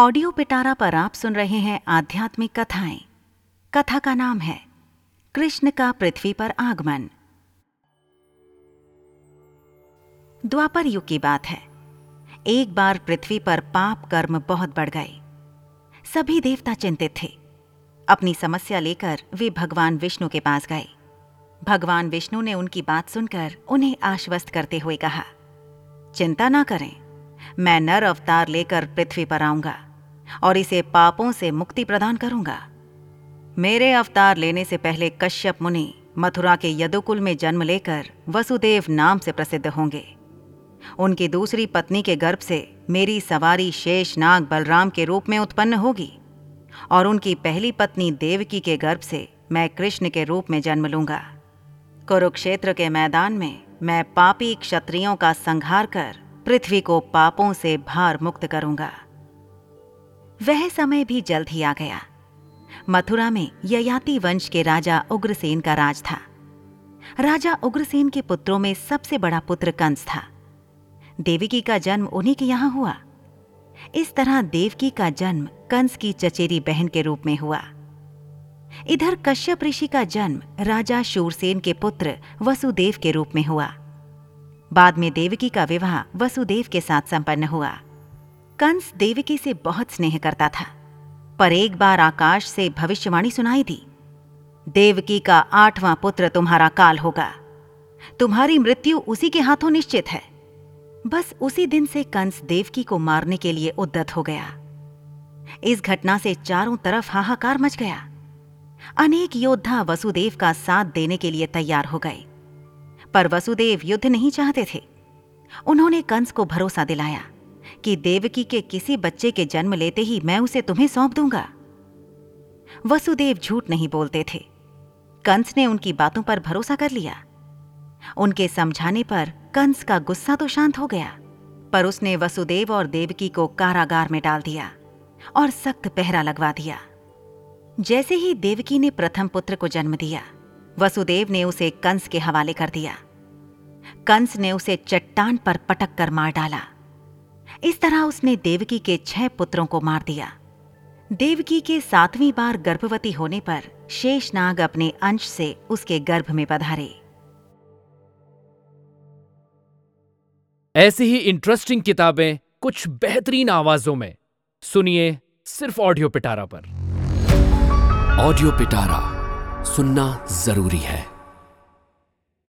Audio पिटारा पर आप सुन रहे हैं आध्यात्मिक कथाएँ। कथा का नाम है, कृष्ण का पृथ्वी पर आगमन। द्वापर युग की बात है। एक बार पृथ्वी पर पाप कर्म बहुत बढ़ गए। सभी देवता चिंतित थे। अपनी समस्या लेकर वे भगवान विष्णु के पास गए। भगवान विष्णु ने उनकी बात सुनकर उन्हें आश्वस्त करते हुए कहा, चिंता ना करें, मैं नर अवतार लेकर पृथ्वी पर आऊँगा। और इसे पापों से मुक्ति प्रदान करूँगा। मेरे अवतार लेने से पहले कश्यप मुनि मथुरा के यदुकुल में जन्म लेकर वसुदेव नाम से प्रसिद्ध होंगे। उनकी दूसरी पत्नी के गर्भ से मेरी सवारी शेष नाग बलराम के रूप में उत्पन्न होगी और उनकी पहली पत्नी देवकी के गर्भ से मैं कृष्ण के रूप में जन्म लूँगा। कुरुक्षेत्र के मैदान में मैं पापी क्षत्रियों का संहार कर पृथ्वी को पापों से भार मुक्त करूँगा। वह समय भी जल्द ही आ गया। मथुरा में ययाति वंश के राजा उग्रसेन का राज था। राजा उग्रसेन के पुत्रों में सबसे बड़ा पुत्र कंस था। देवकी का जन्म उन्हीं के यहाँ हुआ। इस तरह देवकी का जन्म कंस की चचेरी बहन के रूप में हुआ। इधर कश्यप ऋषि का जन्म राजा शूरसेन के पुत्र वसुदेव के रूप में हुआ। बाद में देवकी का विवाह वसुदेव के साथ संपन्न हुआ। कंस देवकी से बहुत स्नेह करता था, पर एक बार आकाश से भविष्यवाणी सुनाई दी। देवकी का आठवां पुत्र तुम्हारा काल होगा। तुम्हारी मृत्यु उसी के हाथों निश्चित है। बस उसी दिन से कंस देवकी को मारने के लिए उद्दत हो गया। इस घटना से चारों तरफ़ हाहाकार मच गया। अनेक योद्धा वसुदेव का साथ देने के लिए तैयार हो गए। पर वसुदेव युद्ध नहीं चाहते थे। उन्होंने कंस को भरोसा दिलाया। कि देवकी के किसी बच्चे के जन्म लेते ही मैं उसे तुम्हें सौंप दूँगा। वसुदेव झूठ नहीं बोलते थे। कंस ने उनकी बातों पर भरोसा कर लिया। उनके समझाने पर कंस का गुस्सा तो शांत हो गया, पर उसने वसुदेव और देवकी को कारागार में डाल दिया और सख्त पहरा लगवा दिया। जैसे ही देवकी ने प्रथम पुत्र को जन्म दिया, वसुदेव ने उसे कंस के हवाले कर दिया। कंस ने उसे चट्टान पर पटक कर मार डाला। इस तरह उसने देवकी के छह पुत्रों को मार दिया। देवकी के सातवीं बार गर्भवती होने पर शेषनाग अपने अंश से उसके गर्भ में पधारे। ऐसी ही इंटरेस्टिंग किताबें कुछ बेहतरीन आवाजों में। सुनिए सिर्फ़ ऑडियो पिटारा पर। ऑडियो पिटारा सुनना ज़रूरी है।